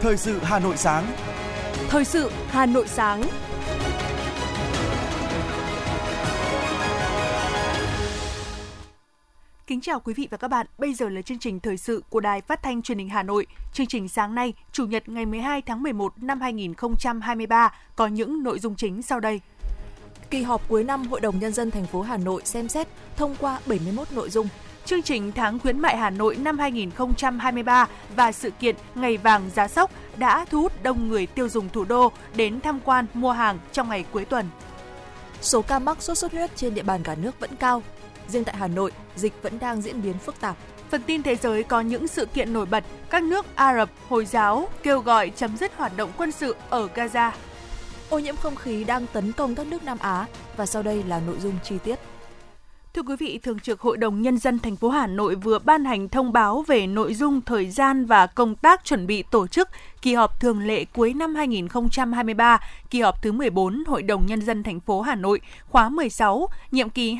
Thời sự Hà Nội sáng. Thời sự Hà Nội sáng. Kính chào quý vị và các bạn. Bây giờ là chương trình thời sự của Đài Phát thanh Truyền hình Hà Nội. Chương trình sáng nay, Chủ nhật ngày 12 tháng 11 năm 2023 có những nội dung chính sau đây. Kỳ họp cuối năm Hội đồng nhân dân thành phố Hà Nội xem xét thông qua 71 nội dung chương trình tháng khuyến mại Hà Nội năm 2023 và sự kiện Ngày vàng giá sốc đã thu hút đông người tiêu dùng thủ đô đến tham quan mua hàng trong ngày cuối tuần. Số ca mắc sốt xuất huyết trên địa bàn cả nước vẫn cao. Riêng tại Hà Nội, dịch vẫn đang diễn biến phức tạp. Phần tin thế giới có những sự kiện nổi bật, các nước Ả Rập, Hồi giáo kêu gọi chấm dứt hoạt động quân sự ở Gaza. Ô nhiễm không khí đang tấn công các nước Nam Á và sau đây là nội dung chi tiết. Thưa quý vị, Thường trực Hội đồng Nhân dân thành phố Hà Nội vừa ban hành thông báo về nội dung, thời gian và công tác chuẩn bị tổ chức kỳ họp thường lệ cuối năm 2023, kỳ họp thứ 14 Hội đồng Nhân dân thành phố Hà Nội khóa 16, nhiệm kỳ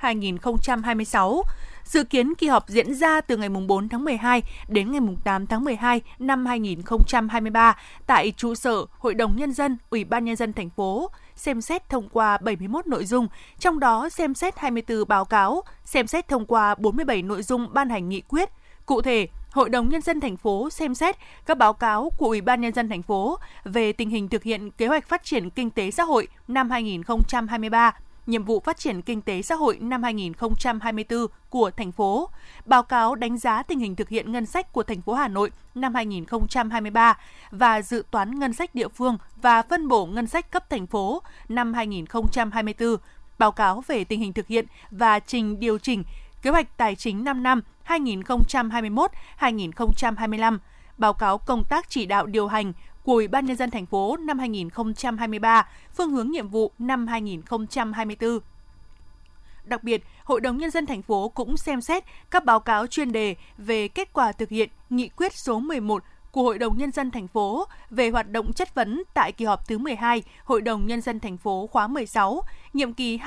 2021-2026. Dự kiến kỳ họp diễn ra từ ngày 4 tháng 12 đến ngày 8 tháng 12 năm 2023 tại trụ sở Hội đồng Nhân dân, Ủy ban Nhân dân thành phố xem xét thông qua 71 nội dung, trong đó xem xét 24 báo cáo, xem xét thông qua 47 nội dung ban hành nghị quyết. Cụ thể, Hội đồng nhân dân thành phố xem xét các báo cáo của Ủy ban nhân dân thành phố về tình hình thực hiện kế hoạch phát triển kinh tế xã hội năm 2023 nhiệm vụ phát triển kinh tế xã hội năm 2024 của thành phố, báo cáo đánh giá tình hình thực hiện ngân sách của thành phố Hà Nội năm 2023 và dự toán ngân sách địa phương và phân bổ ngân sách cấp thành phố năm 2024, báo cáo về tình hình thực hiện và trình điều chỉnh kế hoạch tài chính 5 năm 2021-2025, báo cáo công tác chỉ đạo điều hành của Ủy ban nhân dân thành phố năm 2023, phương hướng nhiệm vụ năm 2024. Đặc biệt, Hội đồng nhân dân thành phố cũng xem xét các báo cáo chuyên đề về kết quả thực hiện nghị quyết số 11 của Hội đồng nhân dân thành phố về hoạt động chất vấn tại kỳ họp thứ 12 Hội đồng nhân dân thành phố khóa 16, nhiệm kỳ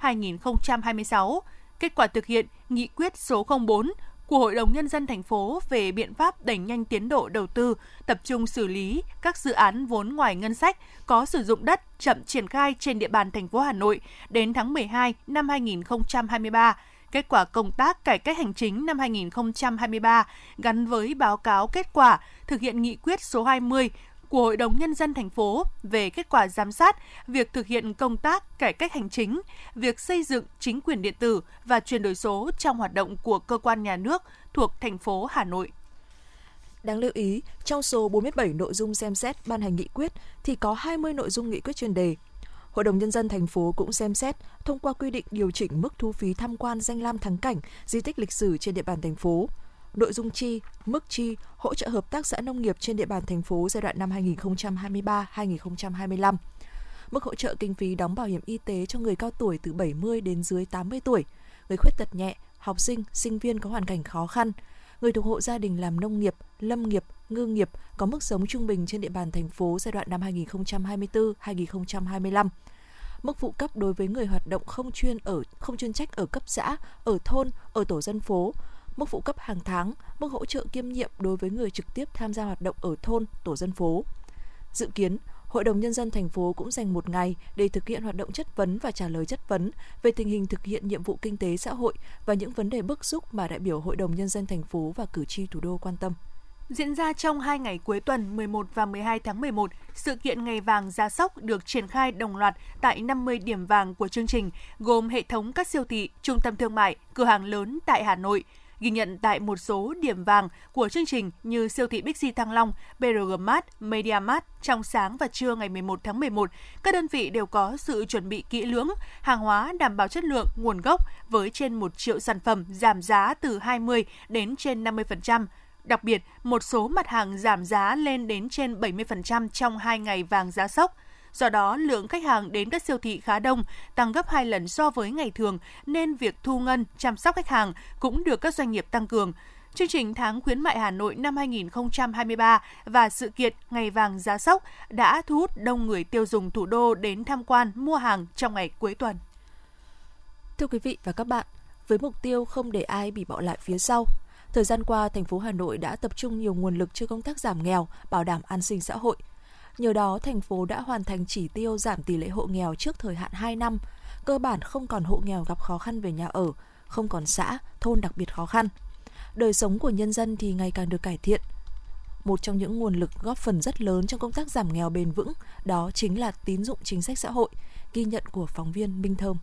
2021-2026, kết quả thực hiện nghị quyết số 04 của Hội đồng Nhân dân thành phố về biện pháp đẩy nhanh tiến độ đầu tư, tập trung xử lý các dự án vốn ngoài ngân sách có sử dụng đất chậm triển khai trên địa bàn thành phố Hà Nội đến tháng 12 năm 2023 kết quả công tác cải cách hành chính năm 2023 gắn với báo cáo kết quả thực hiện nghị quyết số 20 của Hội đồng Nhân dân thành phố về kết quả giám sát việc thực hiện công tác cải cách hành chính, việc xây dựng chính quyền điện tử và chuyển đổi số trong hoạt động của cơ quan nhà nước thuộc thành phố Hà Nội. Đáng lưu ý, trong số 47 nội dung xem xét ban hành nghị quyết thì có 20 nội dung nghị quyết chuyên đề. Hội đồng Nhân dân thành phố cũng xem xét thông qua quy định điều chỉnh mức thu phí tham quan danh lam thắng cảnh, di tích lịch sử trên địa bàn thành phố, nội dung chi, mức chi, hỗ trợ hợp tác xã nông nghiệp trên địa bàn thành phố giai đoạn năm 2023-2025. Mức hỗ trợ kinh phí đóng bảo hiểm y tế cho người cao tuổi từ 70 đến dưới 80 tuổi, người khuyết tật nhẹ, học sinh, sinh viên có hoàn cảnh khó khăn, người thuộc hộ gia đình làm nông nghiệp, lâm nghiệp, ngư nghiệp có mức sống trung bình trên địa bàn thành phố giai đoạn năm 2024-2025 mức phụ cấp đối với người hoạt động không chuyên ở không chuyên trách ở cấp xã, ở thôn, ở tổ dân phố, mức phụ cấp hàng tháng, mức hỗ trợ kiêm nhiệm đối với người trực tiếp tham gia hoạt động ở thôn, tổ dân phố. Dự kiến, Hội đồng Nhân dân thành phố cũng dành một ngày để thực hiện hoạt động chất vấn và trả lời chất vấn về tình hình thực hiện nhiệm vụ kinh tế xã hội và những vấn đề bức xúc mà đại biểu Hội đồng Nhân dân thành phố và cử tri thủ đô quan tâm. Diễn ra trong hai ngày cuối tuần 11 và 12 tháng 11, sự kiện Ngày vàng giá Sóc được triển khai đồng loạt tại 50 điểm vàng của chương trình, gồm hệ thống các siêu thị, trung tâm thương mại, cửa hàng lớn tại Hà Nội, ghi nhận tại một số điểm vàng của chương trình như siêu thị Bixi Thăng Long, BRG Mart, Media Mart trong sáng và trưa ngày 11 tháng 11, các đơn vị đều có sự chuẩn bị kỹ lưỡng, hàng hóa đảm bảo chất lượng, nguồn gốc với trên 1 triệu sản phẩm giảm giá từ 20 đến trên 50%. Đặc biệt, một số mặt hàng giảm giá lên đến trên 70% trong hai ngày vàng giá sốc. Do đó, lượng khách hàng đến các siêu thị khá đông, tăng gấp 2 lần so với ngày thường, nên việc thu ngân, chăm sóc khách hàng cũng được các doanh nghiệp tăng cường. Chương trình tháng khuyến mại Hà Nội năm 2023 và sự kiện Ngày vàng giá sốc đã thu hút đông người tiêu dùng thủ đô đến tham quan mua hàng trong ngày cuối tuần. Thưa quý vị và các bạn, với mục tiêu không để ai bị bỏ lại phía sau, Thời gian qua, thành phố Hà Nội đã tập trung nhiều nguồn lực cho công tác giảm nghèo, bảo đảm an sinh xã hội. Nhờ đó, thành phố đã hoàn thành chỉ tiêu giảm tỷ lệ hộ nghèo trước thời hạn 2 năm, cơ bản không còn hộ nghèo gặp khó khăn về nhà ở, không còn xã, thôn đặc biệt khó khăn. Đời sống của nhân dân thì ngày càng được cải thiện. Một trong những nguồn lực góp phần rất lớn trong công tác giảm nghèo bền vững đó chính là tín dụng chính sách xã hội, ghi nhận của phóng viên Minh Thơm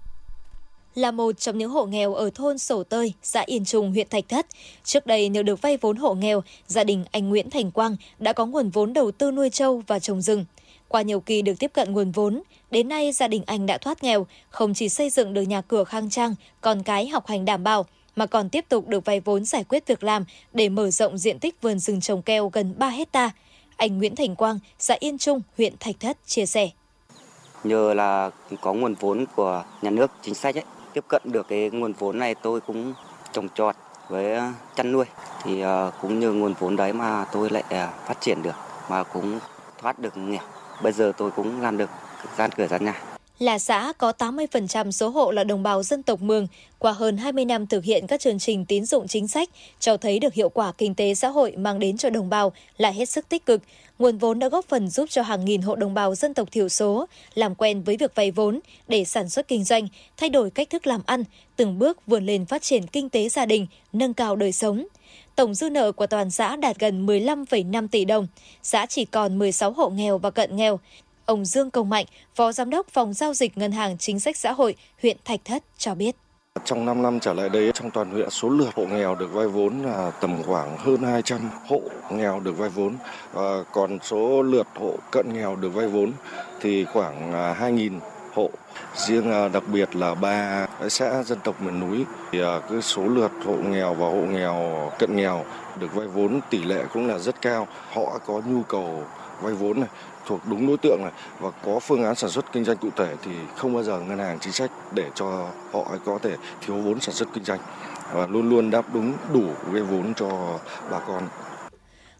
là một trong những hộ nghèo ở thôn Sổ Tơi, xã Yên Trung, huyện Thạch Thất. Trước đây nhờ được vay vốn hộ nghèo, gia đình anh Nguyễn Thành Quang đã có nguồn vốn đầu tư nuôi trâu và trồng rừng. Qua nhiều kỳ được tiếp cận nguồn vốn, đến nay gia đình anh đã thoát nghèo, không chỉ xây dựng được nhà cửa khang trang, con cái học hành đảm bảo, mà còn tiếp tục được vay vốn giải quyết việc làm để mở rộng diện tích vườn rừng trồng keo gần 3 hecta. Anh Nguyễn Thành Quang, xã Yên Trung, huyện Thạch Thất chia sẻ. Nhờ là có nguồn vốn của nhà nước chính sách ấy, tiếp cận được cái nguồn vốn này tôi cũng trồng trọt với chăn nuôi. Thì ờ, cũng như nguồn vốn đấy mà tôi lại ờ, phát triển được, mà cũng thoát được nghèo bây giờ tôi cũng làm được gian cửa gian nhà là xã có 80% số hộ là đồng bào dân tộc Mường. Qua hơn 20 năm thực hiện các chương trình tín dụng chính sách, cho thấy được hiệu quả kinh tế xã hội mang đến cho đồng bào là hết sức tích cực. Nguồn vốn đã góp phần giúp cho hàng nghìn hộ đồng bào dân tộc thiểu số làm quen với việc vay vốn để sản xuất kinh doanh, thay đổi cách thức làm ăn, từng bước vươn lên phát triển kinh tế gia đình, nâng cao đời sống tổng dư nợ của toàn xã đạt gần 15,5 tỷ đồng. Xã chỉ còn 16 hộ nghèo và cận nghèo. Ông Dương Công Mạnh, Phó Giám đốc Phòng Giao dịch Ngân hàng Chính sách Xã hội huyện Thạch Thất cho biết. Trong 5 năm trở lại đây, trong toàn huyện số lượt hộ nghèo được vay vốn là tầm khoảng hơn 200 hộ nghèo được vay vốn. Và còn số lượt hộ cận nghèo được vay vốn thì khoảng à, 2.000 hộ. Riêng à, đặc biệt là ba xã dân tộc miền núi thì à, cái số lượt hộ nghèo và hộ nghèo cận nghèo được vay vốn tỷ lệ cũng là rất cao. Họ có nhu cầu vay vốn này thuộc đúng đối tượng này và có phương án sản xuất kinh doanh cụ thể thì không bao giờ ngân hàng chính sách để cho họ có thể thiếu vốn sản xuất kinh doanh. Và luôn luôn đáp ứng đủ cái vốn cho bà con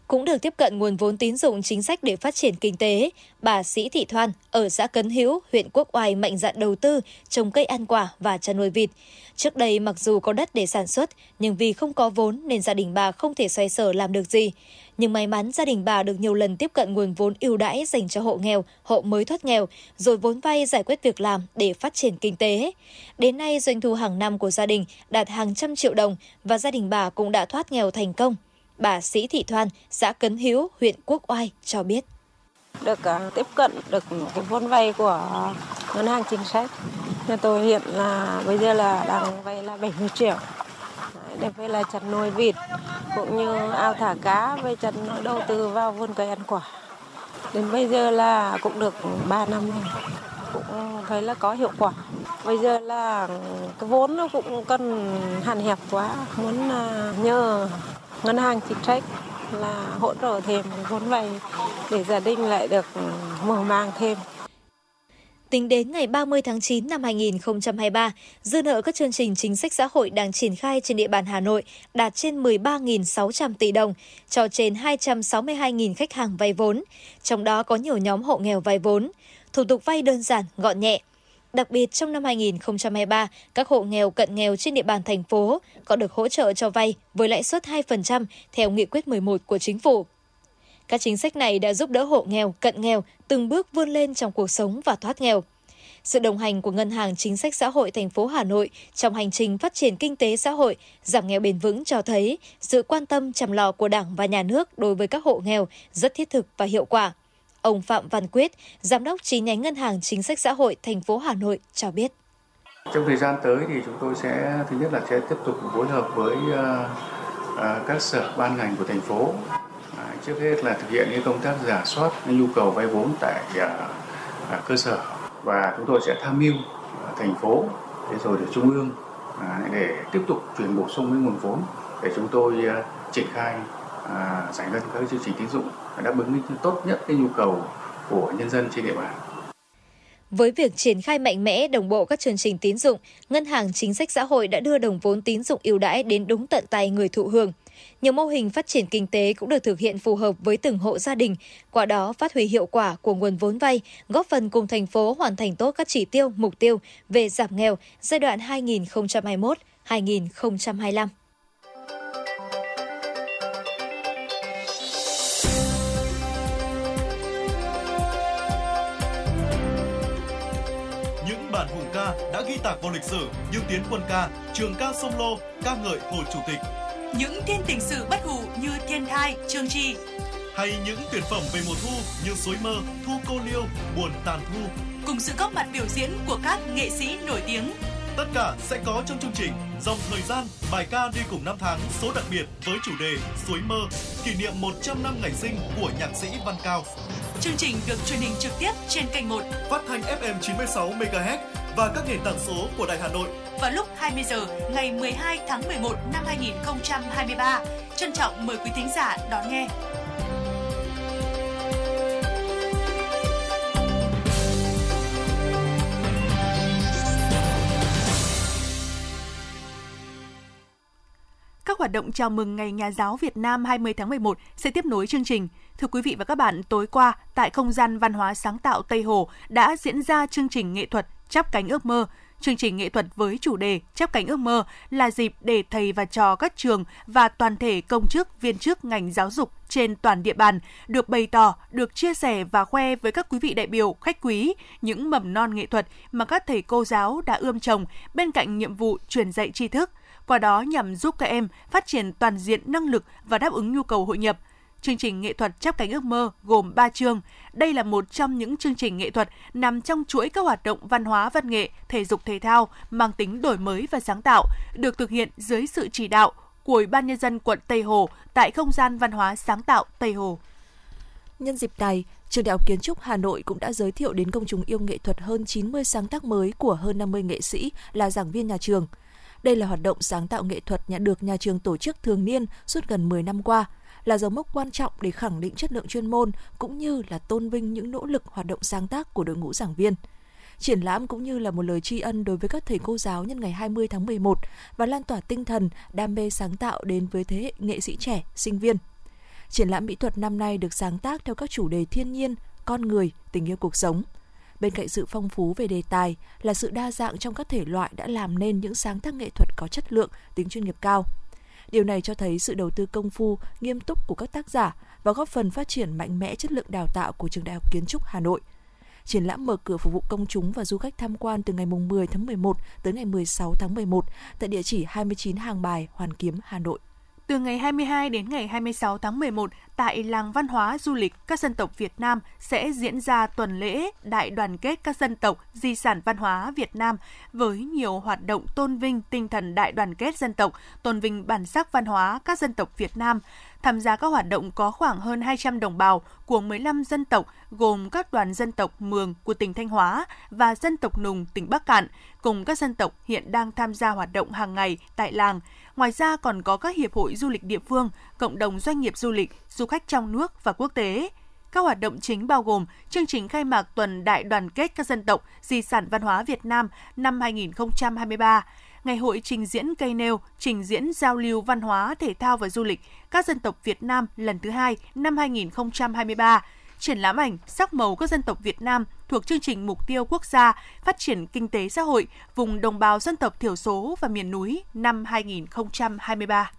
cũng được tiếp cận nguồn vốn tín dụng chính sách để phát triển kinh tế. Bà Sĩ Thị Thoan ở xã Cấn Hữu, huyện Quốc Oai mạnh dạn đầu tư trồng cây ăn quả và chăn nuôi vịt. Trước đây mặc dù có đất để sản xuất, nhưng vì không có vốn nên gia đình bà không thể xoay sở làm được gì. Nhưng may mắn gia đình bà được nhiều lần tiếp cận nguồn vốn ưu đãi dành cho hộ nghèo, hộ mới thoát nghèo, rồi vốn vay giải quyết việc làm để phát triển kinh tế. Đến nay doanh thu hàng năm của gia đình đạt hàng trăm triệu đồng và gia đình bà cũng đã thoát nghèo thành công. Bà Sĩ Thị Thoan, xã Cấn Hiếu, huyện Quốc Oai cho biết. Được uh, tiếp cận được cái vốn vay của ngân hàng chính sách. Nhà tôi hiện là bây giờ là đang vay là 70 triệu để vay là chăn nuôi vịt cũng như ao thả cá với chăn đầu tư vào vườn cây ăn quả đến bây giờ là cũng được 3 năm rồi cũng thấy là có hiệu quả bây giờ là cái vốn nó cũng cần hạn hẹp quá muốn à, nhờ ngân hàng chính trách là hỗ trợ thêm vốn vay để gia đình lại được ừ, mở mang thêm Tính đến ngày 30 tháng 9 năm 2023, dư nợ các chương trình chính sách xã hội đang triển khai trên địa bàn Hà Nội đạt trên 13.600 tỷ đồng, cho trên 262.000 khách hàng vay vốn, trong đó có nhiều nhóm hộ nghèo vay vốn. Thủ tục vay đơn giản, gọn nhẹ. Đặc biệt trong năm 2023, các hộ nghèo cận nghèo trên địa bàn thành phố có được hỗ trợ cho vay với lãi suất 2% theo nghị quyết 11 của chính phủ. Các chính sách này đã giúp đỡ hộ nghèo, cận nghèo từng bước vươn lên trong cuộc sống và thoát nghèo. Sự đồng hành của Ngân hàng Chính sách Xã hội thành phố Hà Nội trong hành trình phát triển kinh tế xã hội, giảm nghèo bền vững cho thấy sự quan tâm chăm lo của Đảng và Nhà nước đối với các hộ nghèo rất thiết thực và hiệu quả. Ông Phạm Văn Quyết, Giám đốc chi nhánh Ngân hàng Chính sách Xã hội thành phố Hà Nội cho biết. Trong thời gian tới thì chúng tôi sẽ thứ nhất là sẽ tiếp tục phối hợp với ờ, ờ, các sở ban ngành của thành phố à, trước hết là thực hiện những công tác giả soát nhu cầu vay vốn tại ờ, cơ sở và chúng tôi sẽ tham mưu thành phố thế rồi được trung ương à, để tiếp tục chuyển bổ sung cái nguồn vốn để chúng tôi triển khai À, giải ngân các chương trình tín dụng đáp ứng tốt nhất cái nhu cầu của nhân dân trên địa bàn. Với việc triển khai mạnh mẽ đồng bộ các chương trình tín dụng, Ngân hàng Chính sách Xã hội đã đưa đồng vốn tín dụng ưu đãi đến đúng tận tay người thụ hưởng. Nhiều mô hình phát triển kinh tế cũng được thực hiện phù hợp với từng hộ gia đình, qua đó phát huy hiệu quả của nguồn vốn vay, góp phần cùng thành phố hoàn thành tốt các chỉ tiêu, mục tiêu về giảm nghèo giai đoạn 2021-2025. Ghi tạc vào lịch sử như Tiến quân ca, Trường ca sông Lô, ca ngợi Hồ Chủ tịch. Những thiên tình sử bất hủ như Thiên thai, Trường trì. Hay những tuyệt phẩm về mùa thu như Suối mơ, Thu cô liêu, Buồn tàn thu. Cùng sự góp mặt biểu diễn của các nghệ sĩ nổi tiếng. Tất cả sẽ có trong chương trình Dòng thời gian, bài ca đi cùng năm tháng số đặc biệt với chủ đề Suối mơ, kỷ niệm 100 năm ngày sinh của nhạc sĩ Văn Cao. Chương trình được truyền hình trực tiếp trên kênh 1 phát thanh FM 96 MHz và các nền tảng số của Đài Hà Nội vào lúc 20 giờ ngày 12 tháng 11 năm 2023. Trân trọng mời quý thính giả đón nghe. Các hoạt động chào mừng Ngày Nhà giáo Việt Nam 20 tháng 11 sẽ tiếp nối chương trình. Thưa quý vị và các bạn, tối qua tại không gian văn hóa sáng tạo Tây Hồ đã diễn ra chương trình nghệ thuật Chắp cánh ước mơ. Chương trình nghệ thuật với chủ đề Chắp cánh ước mơ là dịp để thầy và trò các trường và toàn thể công chức, viên chức ngành giáo dục trên toàn địa bàn được bày tỏ, được chia sẻ và khoe với các quý vị đại biểu, khách quý những mầm non nghệ thuật mà các thầy cô giáo đã ươm trồng bên cạnh nhiệm vụ truyền dạy tri thức, qua đó nhằm giúp các em phát triển toàn diện năng lực và đáp ứng nhu cầu hội nhập – Chương trình nghệ thuật Chắp cánh ước mơ gồm 3 chương. Đây là một trong những chương trình nghệ thuật nằm trong chuỗi các hoạt động văn hóa văn nghệ, thể dục thể thao mang tính đổi mới và sáng tạo, được thực hiện dưới sự chỉ đạo của Ủy ban nhân dân quận Tây Hồ tại không gian văn hóa sáng tạo Tây Hồ. Nhân dịp này, Trường Đại học Kiến trúc Hà Nội cũng đã giới thiệu đến công chúng yêu nghệ thuật hơn 90 sáng tác mới của hơn 50 nghệ sĩ là giảng viên nhà trường. Đây là hoạt động sáng tạo nghệ thuật nhận được nhà trường tổ chức thường niên suốt gần 10 năm qua – là dấu mốc quan trọng để khẳng định chất lượng chuyên môn cũng như là tôn vinh những nỗ lực hoạt động sáng tác của đội ngũ giảng viên. Triển lãm cũng như là một lời tri ân đối với các thầy cô giáo nhân ngày 20 tháng 11 và lan tỏa tinh thần đam mê sáng tạo đến với thế hệ nghệ sĩ trẻ, sinh viên. Triển lãm mỹ thuật năm nay được sáng tác theo các chủ đề thiên nhiên, con người, tình yêu cuộc sống. Bên cạnh sự phong phú về đề tài là sự đa dạng trong các thể loại đã làm nên những sáng tác nghệ thuật có chất lượng, tính chuyên nghiệp cao – Điều này cho thấy sự đầu tư công phu, nghiêm túc của các tác giả và góp phần phát triển mạnh mẽ chất lượng đào tạo của Trường Đại học Kiến trúc Hà Nội. Triển lãm mở cửa phục vụ công chúng và du khách tham quan từ ngày 10 tháng 11 tới ngày 16 tháng 11 tại địa chỉ 29 Hàng Bài, Hoàn Kiếm, Hà Nội. Từ ngày 22 đến ngày 26 tháng 11, tại làng văn hóa du lịch các dân tộc Việt Nam sẽ diễn ra tuần lễ Đại đoàn kết các dân tộc di sản văn hóa Việt Nam với nhiều hoạt động tôn vinh tinh thần đại đoàn kết dân tộc, tôn vinh bản sắc văn hóa các dân tộc Việt Nam. Tham gia các hoạt động có khoảng hơn 200 đồng bào của 15 dân tộc gồm các đoàn dân tộc Mường của tỉnh Thanh Hóa và dân tộc Nùng tỉnh Bắc Cạn, cùng các dân tộc hiện đang tham gia hoạt động hàng ngày tại làng. Ngoài ra còn có các hiệp hội du lịch địa phương, cộng đồng doanh nghiệp du lịch, du khách trong nước và quốc tế. Các hoạt động chính bao gồm chương trình khai mạc tuần đại đoàn kết các dân tộc di sản văn hóa Việt Nam năm 2023, ngày hội trình diễn cây nêu, trình diễn giao lưu văn hóa, thể thao và du lịch các dân tộc Việt Nam lần thứ hai năm 2023, triển lãm ảnh sắc màu các dân tộc Việt Nam thuộc chương trình mục tiêu quốc gia phát triển kinh tế xã hội vùng đồng bào dân tộc thiểu số và miền núi năm 2023.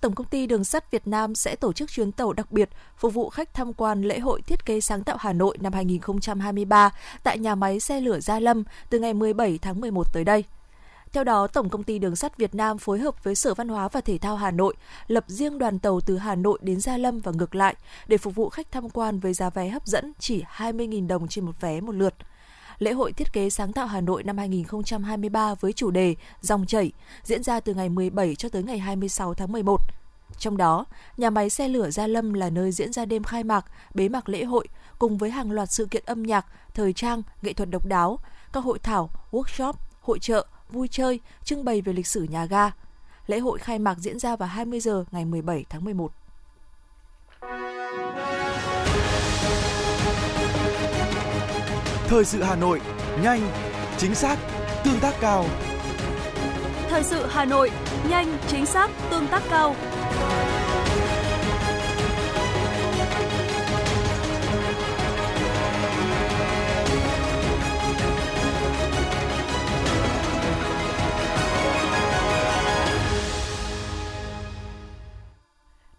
Tổng công ty Đường sắt Việt Nam sẽ tổ chức chuyến tàu đặc biệt phục vụ khách tham quan lễ hội thiết kế sáng tạo Hà Nội năm 2023 tại nhà máy xe lửa Gia Lâm từ ngày 17 tháng 11 tới đây. Theo đó, Tổng công ty Đường sắt Việt Nam phối hợp với Sở Văn hóa và Thể thao Hà Nội lập riêng đoàn tàu từ Hà Nội đến Gia Lâm và ngược lại để phục vụ khách tham quan với giá vé hấp dẫn chỉ 20.000 đồng trên một vé một lượt. Lễ hội thiết kế sáng tạo Hà Nội năm 2023 với chủ đề Dòng chảy diễn ra từ ngày 17 cho tới ngày 26 tháng 11. Trong đó, nhà máy xe lửa Gia Lâm là nơi diễn ra đêm khai mạc, bế mạc lễ hội cùng với hàng loạt sự kiện âm nhạc, thời trang, nghệ thuật độc đáo, các hội thảo, workshop, hội trợ, vui chơi, trưng bày về lịch sử nhà ga. Lễ hội khai mạc diễn ra vào 20 giờ ngày 17 tháng 11. Thời sự Hà Nội, nhanh, chính xác, tương tác cao. Thời sự Hà Nội, nhanh, chính xác, tương tác cao.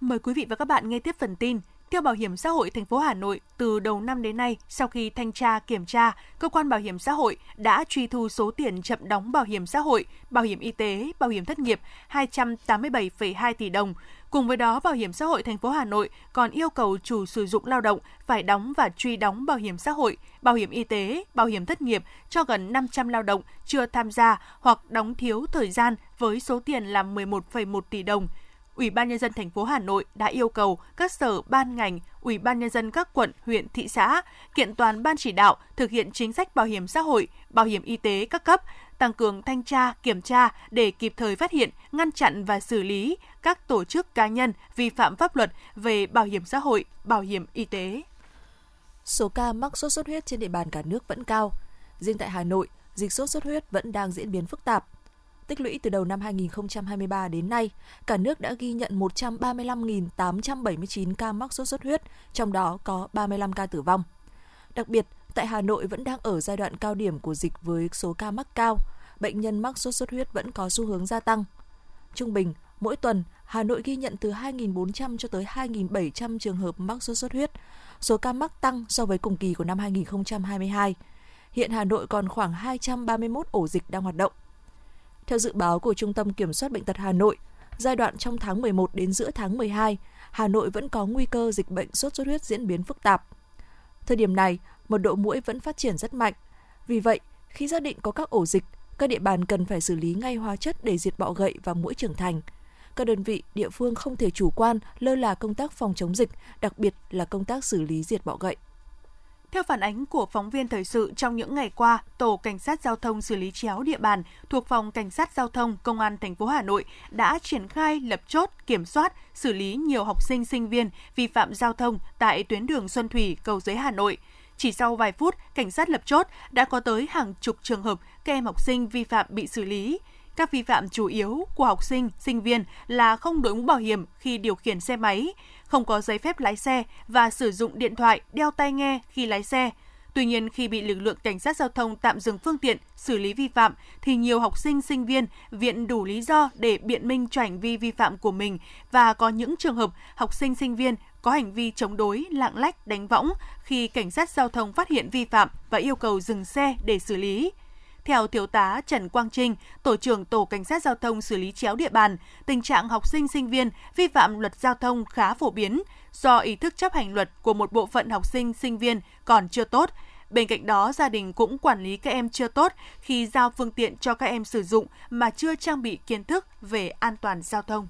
Mời quý vị và các bạn nghe tiếp phần tin. Theo Bảo hiểm xã hội thành phố Hà Nội, từ đầu năm đến nay, sau khi thanh tra kiểm tra, cơ quan bảo hiểm xã hội đã truy thu số tiền chậm đóng bảo hiểm xã hội, bảo hiểm y tế, bảo hiểm thất nghiệp 287,2 tỷ đồng. Cùng với đó, Bảo hiểm xã hội thành phố Hà Nội còn yêu cầu chủ sử dụng lao động phải đóng và truy đóng bảo hiểm xã hội, bảo hiểm y tế, bảo hiểm thất nghiệp cho gần 500 lao động chưa tham gia hoặc đóng thiếu thời gian với số tiền là 11,1 tỷ đồng. Ủy ban nhân dân thành phố Hà Nội đã yêu cầu các sở ban ngành, Ủy ban nhân dân các quận, huyện, thị xã kiện toàn ban chỉ đạo thực hiện chính sách bảo hiểm xã hội, bảo hiểm y tế các cấp, tăng cường thanh tra, kiểm tra để kịp thời phát hiện, ngăn chặn và xử lý các tổ chức cá nhân vi phạm pháp luật về bảo hiểm xã hội, bảo hiểm y tế. Số ca mắc sốt xuất huyết trên địa bàn cả nước vẫn cao. Riêng tại Hà Nội, dịch sốt xuất huyết vẫn đang diễn biến phức tạp. Tích lũy từ đầu năm 2023 đến nay, cả nước đã ghi nhận 135.879 ca mắc sốt xuất huyết, trong đó có 35 ca tử vong. Đặc biệt, tại Hà Nội vẫn đang ở giai đoạn cao điểm của dịch với số ca mắc cao, bệnh nhân mắc sốt xuất huyết vẫn có xu hướng gia tăng. Trung bình, mỗi tuần, Hà Nội ghi nhận từ 2.400 cho tới 2.700 trường hợp mắc sốt xuất huyết. Số ca mắc tăng so với cùng kỳ của năm 2022. Hiện Hà Nội còn khoảng 231 ổ dịch đang hoạt động. Theo dự báo của Trung tâm Kiểm soát Bệnh tật Hà Nội, giai đoạn trong tháng 11 đến giữa tháng 12, Hà Nội vẫn có nguy cơ dịch bệnh sốt xuất huyết diễn biến phức tạp. Thời điểm này, mật độ mũi vẫn phát triển rất mạnh. Vì vậy, khi xác định có các ổ dịch, các địa bàn cần phải xử lý ngay hóa chất để diệt bọ gậy và mũi trưởng thành. Các đơn vị, địa phương không thể chủ quan, lơ là công tác phòng chống dịch, đặc biệt là công tác xử lý diệt bọ gậy. Theo phản ánh của phóng viên thời sự trong những ngày qua, tổ cảnh sát giao thông xử lý chéo địa bàn thuộc phòng cảnh sát giao thông công an thành phố Hà Nội đã triển khai lập chốt kiểm soát xử lý nhiều học sinh sinh viên vi phạm giao thông tại tuyến đường Xuân Thủy cầu giấy Hà Nội. Chỉ sau vài phút, cảnh sát lập chốt đã có tới hàng chục trường hợp các em học sinh vi phạm bị xử lý. Các vi phạm chủ yếu của học sinh, sinh viên là không đội mũ bảo hiểm khi điều khiển xe máy, không có giấy phép lái xe và sử dụng điện thoại, đeo tai nghe khi lái xe. Tuy nhiên, khi bị lực lượng cảnh sát giao thông tạm dừng phương tiện, xử lý vi phạm, thì nhiều học sinh, sinh viên viện đủ lý do để biện minh cho hành vi vi phạm của mình và có những trường hợp học sinh, sinh viên có hành vi chống đối, lạng lách, đánh võng khi cảnh sát giao thông phát hiện vi phạm và yêu cầu dừng xe để xử lý. Theo Thiếu tá Trần Quang Trinh, Tổ trưởng Tổ Cảnh sát Giao thông xử lý chéo địa bàn, tình trạng học sinh sinh viên vi phạm luật giao thông khá phổ biến do ý thức chấp hành luật của một bộ phận học sinh sinh viên còn chưa tốt. Bên cạnh đó, gia đình cũng quản lý các em chưa tốt khi giao phương tiện cho các em sử dụng mà chưa trang bị kiến thức về an toàn giao thông.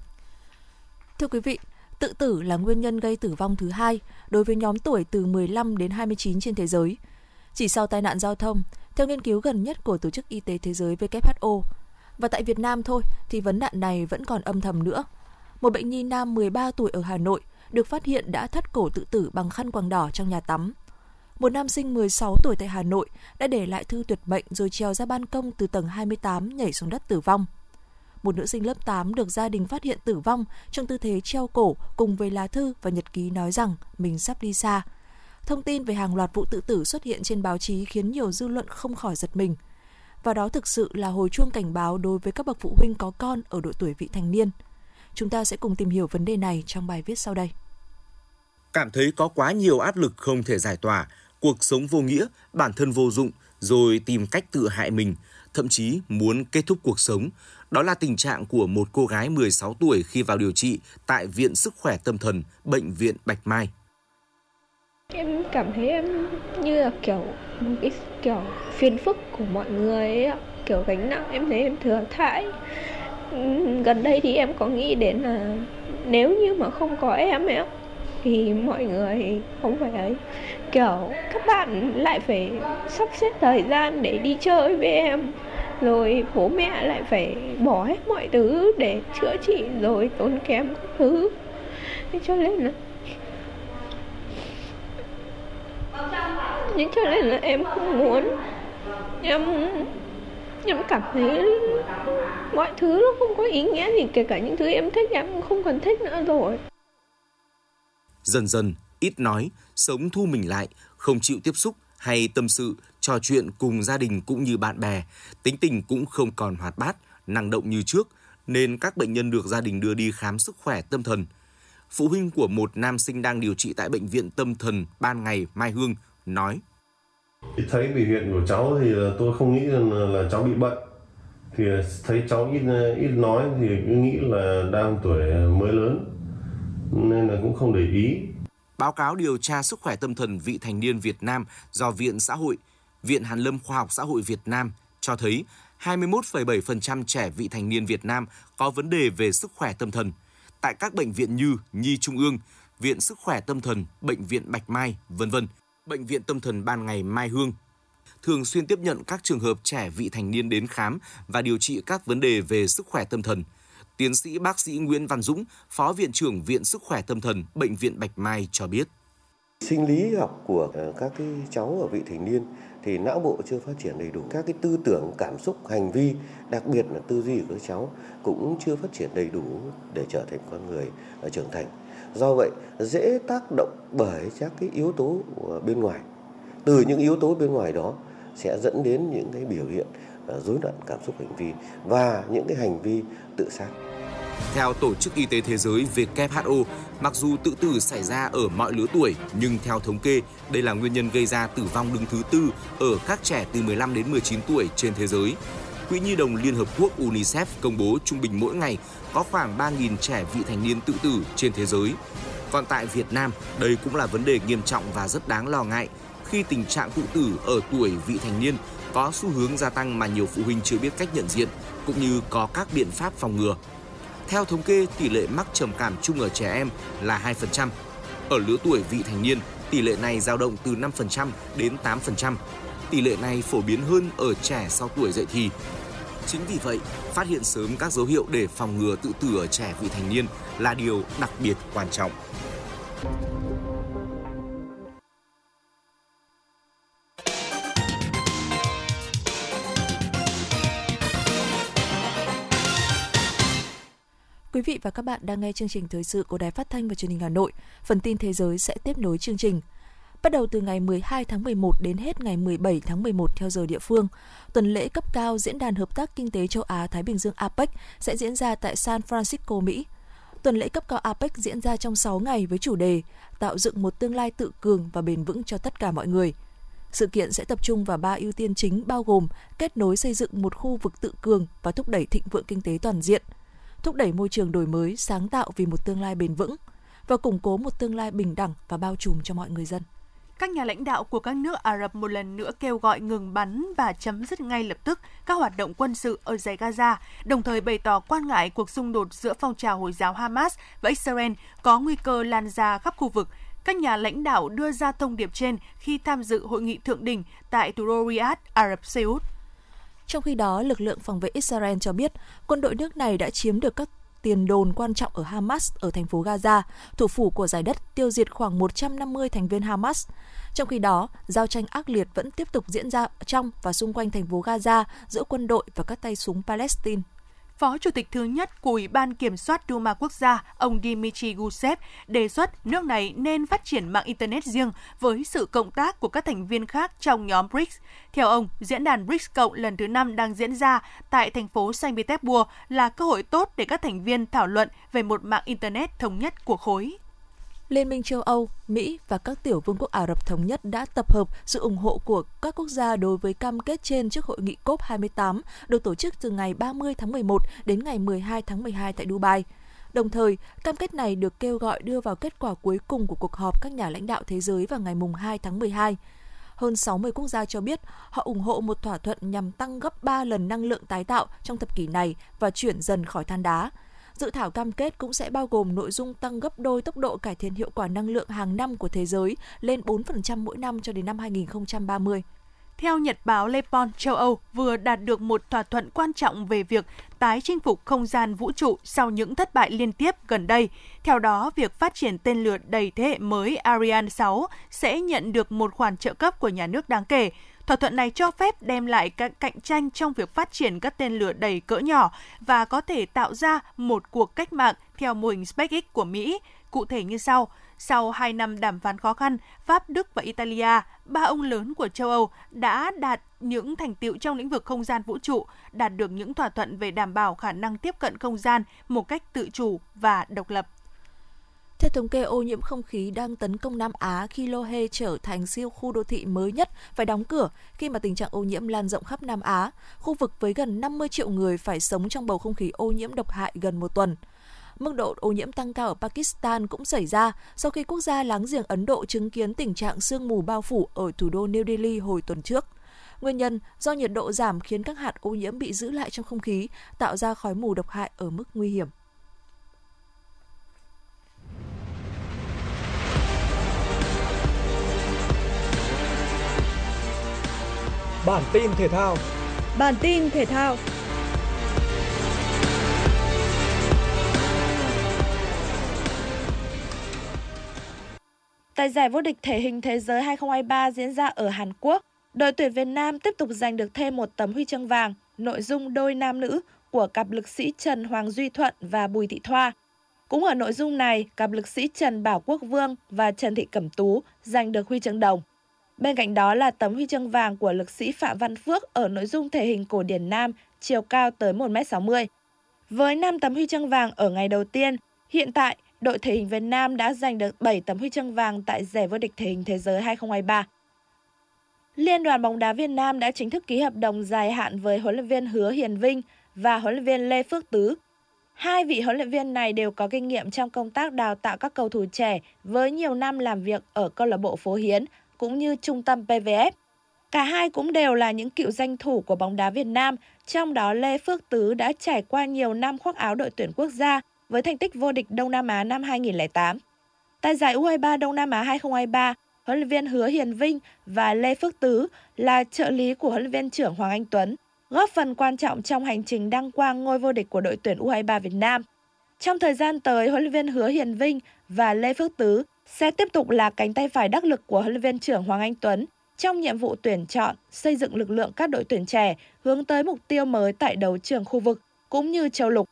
Thưa quý vị, tự tử là nguyên nhân gây tử vong thứ hai đối với nhóm tuổi từ 15 đến 29 trên thế giới. Chỉ sau tai nạn giao thông, theo nghiên cứu gần nhất của Tổ chức Y tế Thế giới WHO. Và tại Việt Nam thôi thì vấn nạn này vẫn còn âm thầm nữa. Một bệnh nhi nam 13 tuổi ở Hà Nội được phát hiện đã thắt cổ tự tử bằng khăn quàng đỏ trong nhà tắm. Một nam sinh 16 tuổi tại Hà Nội đã để lại thư tuyệt mệnh rồi trèo ra ban công từ tầng 28 nhảy xuống đất tử vong. Một nữ sinh lớp 8 được gia đình phát hiện tử vong trong tư thế treo cổ cùng với lá thư và nhật ký nói rằng mình sắp đi xa – Thông tin về hàng loạt vụ tự tử xuất hiện trên báo chí khiến nhiều dư luận không khỏi giật mình. Và đó thực sự là hồi chuông cảnh báo đối với các bậc phụ huynh có con ở độ tuổi vị thành niên. Chúng ta sẽ cùng tìm hiểu vấn đề này trong bài viết sau đây. Cảm thấy có quá nhiều áp lực không thể giải tỏa, cuộc sống vô nghĩa, bản thân vô dụng, rồi tìm cách tự hại mình, thậm chí muốn kết thúc cuộc sống. Đó là tình trạng của một cô gái 16 tuổi khi vào điều trị tại Viện Sức khỏe Tâm thần, Bệnh viện Bạch Mai. Em cảm thấy em như là kiểu một cái kiểu phiền phức của mọi người ấy. Kiểu gánh nặng em thấy em thừa thãi. Gần đây thì em có nghĩ đến là nếu như mà không có em ấy thì mọi người không phải ấy kiểu các bạn lại phải sắp xếp thời gian để đi chơi với em, rồi bố mẹ lại phải bỏ hết mọi thứ để chữa trị, rồi tốn kém các thứ thế cho nên là nhưng cho nên là em không muốn. Em em cảm thấy mọi thứ nó không có ý nghĩa gì, kể cả những thứ em thích, em cũng không còn thích nữa rồi. Dần dần, ít nói, sống thu mình lại, không chịu tiếp xúc hay tâm sự, trò chuyện cùng gia đình cũng như bạn bè. Tính tình cũng không còn hoạt bát, năng động như trước, nên các bệnh nhân được gia đình đưa đi khám sức khỏe tâm thần phụ huynh của một nam sinh đang điều trị tại bệnh viện tâm thần ban ngày Mai Hương nói. Thấy biểu hiện của cháu thì tôi không nghĩ là, là cháu bị bệnh. Thì thấy cháu ít ít nói thì cứ nghĩ là đang tuổi mới lớn nên là cũng không để ý. Báo cáo điều tra sức khỏe tâm thần vị thành niên Việt Nam do Viện Xã hội, Viện Hàn lâm Khoa học Xã hội Việt Nam cho thấy 21,7% trẻ vị thành niên Việt Nam có vấn đề về sức khỏe tâm thần. Tại các bệnh viện như Nhi Trung ương, Viện Sức khỏe Tâm thần, Bệnh viện Bạch Mai, vân vân, Bệnh viện Tâm thần Ban ngày Mai Hương, thường xuyên tiếp nhận các trường hợp trẻ vị thành niên đến khám và điều trị các vấn đề về sức khỏe tâm thần. Tiến sĩ bác sĩ Nguyễn Văn Dũng, Phó Viện trưởng Viện Sức khỏe Tâm thần, Bệnh viện Bạch Mai cho biết. Sinh lý học của ờ, các cái cháu ở vị thành niên thì não bộ chưa phát triển đầy đủ. Các cái tư tưởng, cảm xúc, hành vi, đặc biệt là tư duy của các cháu cũng chưa phát triển đầy đủ để trở thành con người ờ, trưởng thành. Do vậy, dễ tác động bởi các cái yếu tố ờ, bên ngoài. Từ những yếu tố bên ngoài đó sẽ dẫn đến những cái biểu hiện rối loạn cảm xúc hành vi và những cái hành vi tự sát theo Tổ chức Y tế Thế giới WHO, mặc dù tự tử xảy ra ở mọi lứa tuổi, nhưng theo thống kê, đây là nguyên nhân gây ra tử vong đứng thứ tư ở các trẻ từ 15 đến 19 tuổi trên thế giới. Quỹ Nhi đồng Liên Hợp Quốc UNICEF công bố trung bình mỗi ngày có khoảng 3.000 trẻ vị thành niên tự tử trên thế giới. Còn tại Việt Nam, đây cũng là vấn đề nghiêm trọng và rất đáng lo ngại khi tình trạng tự tử ở tuổi vị thành niên có xu hướng gia tăng mà nhiều phụ huynh chưa biết cách nhận diện cũng như có các biện pháp phòng ngừa. Theo thống kê, tỷ lệ mắc trầm cảm chung ở trẻ em là 2%. Ở lứa tuổi vị thành niên, tỷ lệ này dao động từ 5% đến 8%. Tỷ lệ này phổ biến hơn ở trẻ sau tuổi dậy thì. Chính vì vậy, phát hiện sớm các dấu hiệu để phòng ngừa tự tử ở trẻ vị thành niên là điều đặc biệt quan trọng. Quý vị và các bạn đang nghe chương trình thời sự của Đài Phát thanh và Truyền hình Hà Nội. Phần tin thế giới sẽ tiếp nối chương trình. Bắt đầu từ ngày 12 tháng 11 đến hết ngày 17 tháng 11 theo giờ địa phương, tuần lễ cấp cao Diễn đàn Hợp tác Kinh tế Châu Á-Thái Bình Dương APEC sẽ diễn ra tại San Francisco, Mỹ. Tuần lễ cấp cao APEC diễn ra trong 6 ngày với chủ đề tạo dựng một tương lai tự cường và bền vững cho tất cả mọi người. Sự kiện sẽ tập trung vào ba ưu tiên chính bao gồm kết nối xây dựng một khu vực tự cường và thúc đẩy thịnh vượng kinh tế toàn diện – thúc đẩy môi trường đổi mới, sáng tạo vì một tương lai bền vững và củng cố một tương lai bình đẳng và bao trùm cho mọi người dân. Các nhà lãnh đạo của các nước Ả Rập một lần nữa kêu gọi ngừng bắn và chấm dứt ngay lập tức các hoạt động quân sự ở giải Gaza, đồng thời bày tỏ quan ngại cuộc xung đột giữa phong trào Hồi giáo Hamas và Israel có nguy cơ lan ra khắp khu vực. Các nhà lãnh đạo đưa ra thông điệp trên khi tham dự hội nghị thượng đỉnh tại thủ đô Riyadh, Ả Rập Xê Út. Trong khi đó, lực lượng phòng vệ Israel cho biết quân đội nước này đã chiếm được các tiền đồn quan trọng ở Hamas ở thành phố Gaza, thủ phủ của giải đất, tiêu diệt khoảng 150 thành viên Hamas. Trong khi đó, giao tranh ác liệt vẫn tiếp tục diễn ra trong và xung quanh thành phố Gaza giữa quân đội và các tay súng Palestine. Phó Chủ tịch thứ nhất của Ủy ban Kiểm soát Duma Quốc gia, ông Dmitry Gusev, đề xuất nước này nên phát triển mạng Internet riêng với sự cộng tác của các thành viên khác trong nhóm BRICS. Theo ông, diễn đàn BRICS Cộng lần thứ năm đang diễn ra tại thành phố Saint Petersburg là cơ hội tốt để các thành viên thảo luận về một mạng Internet thống nhất của khối. Liên minh châu Âu, Mỹ và các tiểu vương quốc Ả Rập Thống Nhất đã tập hợp sự ủng hộ của các quốc gia đối với cam kết trên trước hội nghị COP28 được tổ chức từ ngày 30 tháng 11 đến ngày 12 tháng 12 tại Dubai. Đồng thời, cam kết này được kêu gọi đưa vào kết quả cuối cùng của cuộc họp các nhà lãnh đạo thế giới vào ngày 2 tháng 12 hơn 60 quốc gia cho biết họ ủng hộ một thỏa thuận nhằm tăng gấp 3 lần năng lượng tái tạo trong thập kỷ này và chuyển dần khỏi than đá. Dự thảo cam kết cũng sẽ bao gồm nội dung tăng gấp đôi tốc độ cải thiện hiệu quả năng lượng hàng năm của thế giới lên 4% mỗi năm cho đến năm 2030. Theo Nhật báo Le Monde, châu Âu vừa đạt được một thỏa thuận quan trọng về việc tái chinh phục không gian vũ trụ sau những thất bại liên tiếp gần đây. Theo đó, việc phát triển tên lửa đầy thế hệ mới Ariane 6 sẽ nhận được một khoản trợ cấp của nhà nước đáng kể, Thỏa thuận này cho phép đem lại các cạnh tranh trong việc phát triển các tên lửa đầy cỡ nhỏ và có thể tạo ra một cuộc cách mạng theo mô hình SpaceX của Mỹ, cụ thể như sau. Sau 2 năm đàm phán khó khăn, Pháp, Đức và Italia, ba ông lớn của châu Âu đã đạt những thành tiệu trong lĩnh vực không gian vũ trụ, đạt được những thỏa thuận về đảm bảo khả năng tiếp cận không gian một cách tự chủ và độc lập. Theo thống kê, ô nhiễm không khí đang tấn công Nam Á khi Lohe trở thành siêu khu đô thị mới nhất phải đóng cửa khi mà tình trạng ô nhiễm lan rộng khắp Nam Á, khu vực với gần 50 triệu người phải sống trong bầu không khí ô nhiễm độc hại gần một tuần. Mức độ ô nhiễm tăng cao ở Pakistan cũng xảy ra sau khi quốc gia láng giềng Ấn Độ chứng kiến tình trạng sương mù bao phủ ở thủ đô New Delhi hồi tuần trước. Nguyên nhân do nhiệt độ giảm khiến các hạt ô nhiễm bị giữ lại trong không khí, tạo ra khói mù độc hại ở mức nguy hiểm. Bản tin thể thao. Bản tin thể thao. Tại giải vô địch thể hình thế giới 2023 diễn ra ở Hàn Quốc, đội tuyển Việt Nam tiếp tục giành được thêm một tấm huy chương vàng, nội dung đôi nam nữ của cặp lực sĩ Trần Hoàng Duy Thuận và Bùi Thị Thoa. Cũng ở nội dung này, cặp lực sĩ Trần Bảo Quốc Vương và Trần Thị Cẩm Tú giành được huy chương đồng. Bên cạnh đó là tấm huy chương vàng của lực sĩ Phạm Văn Phước ở nội dung thể hình cổ điển nam, chiều cao tới 1m60. Với 5 tấm huy chương vàng ở ngày đầu tiên, hiện tại đội thể hình Việt Nam đã giành được 7 tấm huy chương vàng tại giải vô địch thể hình thế giới 2023. Liên đoàn bóng đá Việt Nam đã chính thức ký hợp đồng dài hạn với huấn luyện viên Hứa Hiền Vinh và huấn luyện viên Lê Phước Tứ. Hai vị huấn luyện viên này đều có kinh nghiệm trong công tác đào tạo các cầu thủ trẻ với nhiều năm làm việc ở câu lạc bộ Phố Hiến cũng như trung tâm PVF. Cả hai cũng đều là những cựu danh thủ của bóng đá Việt Nam, trong đó Lê Phước Tứ đã trải qua nhiều năm khoác áo đội tuyển quốc gia với thành tích vô địch Đông Nam Á năm 2008. Tại giải U23 Đông Nam Á 2023, huấn luyện viên Hứa Hiền Vinh và Lê Phước Tứ là trợ lý của huấn luyện viên trưởng Hoàng Anh Tuấn, góp phần quan trọng trong hành trình đăng quang ngôi vô địch của đội tuyển U23 Việt Nam. Trong thời gian tới, huấn luyện viên Hứa Hiền Vinh và Lê Phước Tứ sẽ tiếp tục là cánh tay phải đắc lực của huấn luyện viên trưởng Hoàng Anh Tuấn trong nhiệm vụ tuyển chọn, xây dựng lực lượng các đội tuyển trẻ hướng tới mục tiêu mới tại đấu trường khu vực cũng như châu lục.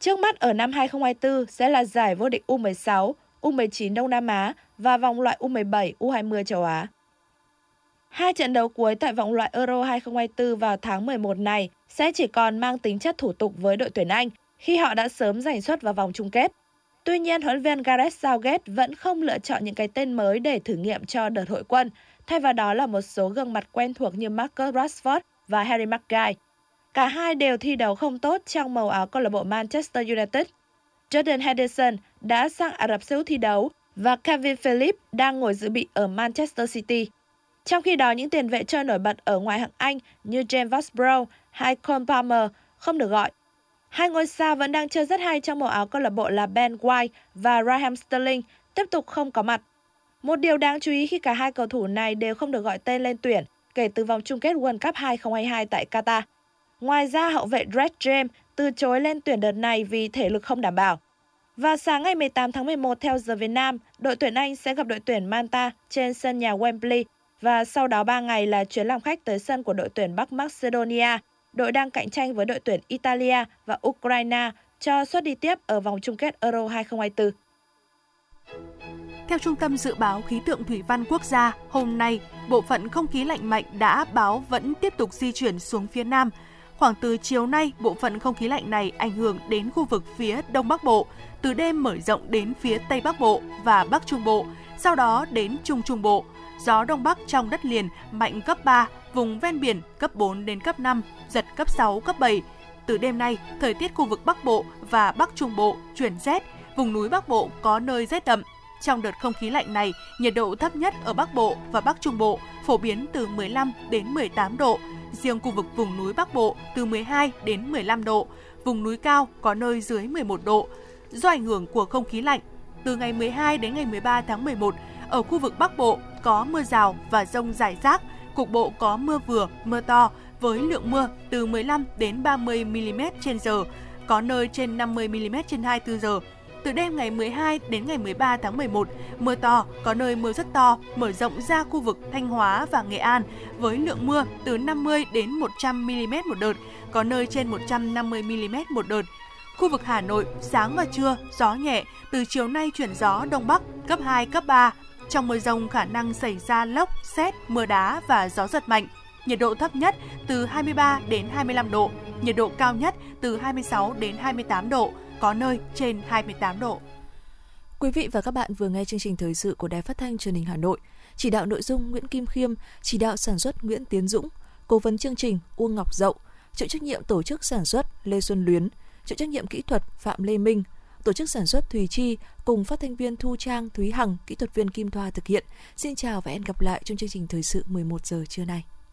Trước mắt ở năm 2024 sẽ là giải vô địch U16, U19 Đông Nam Á và vòng loại U17, U20 châu Á. Hai trận đấu cuối tại vòng loại Euro 2024 vào tháng 11 này sẽ chỉ còn mang tính chất thủ tục với đội tuyển Anh khi họ đã sớm giành suất vào vòng chung kết. Tuy nhiên, huấn viên Gareth Southgate vẫn không lựa chọn những cái tên mới để thử nghiệm cho đợt hội quân, thay vào đó là một số gương mặt quen thuộc như Marcus Rashford và Harry Maguire. Cả hai đều thi đấu không tốt trong màu áo câu lạc bộ Manchester United. Jordan Henderson đã sang Ả Rập Xê Út thi đấu và Kevin Phillips đang ngồi dự bị ở Manchester City. Trong khi đó, những tiền vệ chơi nổi bật ở ngoại hạng Anh như James Ward-Prowse hay Cole Palmer không được gọi. Hai ngôi sao vẫn đang chơi rất hay trong màu áo câu lạc bộ là Ben White và Raheem Sterling tiếp tục không có mặt. Một điều đáng chú ý khi cả hai cầu thủ này đều không được gọi tên lên tuyển kể từ vòng chung kết World Cup 2022 tại Qatar. Ngoài ra, hậu vệ Dredd James từ chối lên tuyển đợt này vì thể lực không đảm bảo. Và sáng ngày 18 tháng 11 theo giờ Việt Nam, đội tuyển Anh sẽ gặp đội tuyển Manta trên sân nhà Wembley và sau đó 3 ngày là chuyến làm khách tới sân của đội tuyển Bắc Macedonia, đội đang cạnh tranh với đội tuyển Italia và Ukraine cho suất đi tiếp ở vòng chung kết Euro 2024. Theo Trung tâm Dự báo Khí tượng Thủy văn Quốc gia, hôm nay, bộ phận không khí lạnh mạnh đã báo vẫn tiếp tục di chuyển xuống phía Nam. Khoảng từ chiều nay, bộ phận không khí lạnh này ảnh hưởng đến khu vực phía Đông Bắc Bộ, từ đêm mở rộng đến phía Tây Bắc Bộ và Bắc Trung Bộ, sau đó đến Trung Trung Bộ. Gió Đông Bắc trong đất liền mạnh cấp 3, vùng ven biển cấp 4 đến cấp 5, giật cấp 6, cấp 7. Từ đêm nay, thời tiết khu vực Bắc Bộ và Bắc Trung Bộ chuyển rét, vùng núi Bắc Bộ có nơi rét đậm. Trong đợt không khí lạnh này, nhiệt độ thấp nhất ở Bắc Bộ và Bắc Trung Bộ phổ biến từ 15 đến 18 độ, riêng khu vực vùng núi Bắc Bộ từ 12 đến 15 độ, vùng núi cao có nơi dưới 11 độ. Do ảnh hưởng của không khí lạnh, từ ngày 12 đến ngày 13 tháng 11, ở khu vực Bắc Bộ có mưa rào và rông rải rác, cục bộ có mưa vừa, mưa to với lượng mưa từ 15 đến 30 mm trên giờ, có nơi trên 50 mm trên 24 giờ. Từ đêm ngày 12 đến ngày 13 tháng 11, mưa to, có nơi mưa rất to, mở rộng ra khu vực Thanh Hóa và Nghệ An với lượng mưa từ 50 đến 100 mm một đợt, có nơi trên 150 mm một đợt. Khu vực Hà Nội, sáng và trưa, gió nhẹ, từ chiều nay chuyển gió Đông Bắc cấp 2, cấp 3. Trong mưa rông khả năng xảy ra lốc, xét, mưa đá và gió giật mạnh. Nhiệt độ thấp nhất từ 23 đến 25 độ, nhiệt độ cao nhất từ 26 đến 28 độ, có nơi trên 28 độ. Quý vị và các bạn vừa nghe chương trình thời sự của Đài Phát thanh Truyền hình Hà Nội. Chỉ đạo nội dung Nguyễn Kim Khiêm, chỉ đạo sản xuất Nguyễn Tiến Dũng, cố vấn chương trình Uông Ngọc Dậu, chịu trách nhiệm tổ chức sản xuất Lê Xuân Luyến, chịu trách nhiệm kỹ thuật Phạm Lê Minh, tổ chức sản xuất Thùy Chi cùng phát thanh viên Thu Trang, Thúy Hằng, kỹ thuật viên Kim Thoa thực hiện. Xin chào và hẹn gặp lại trong chương trình thời sự 11 giờ trưa nay.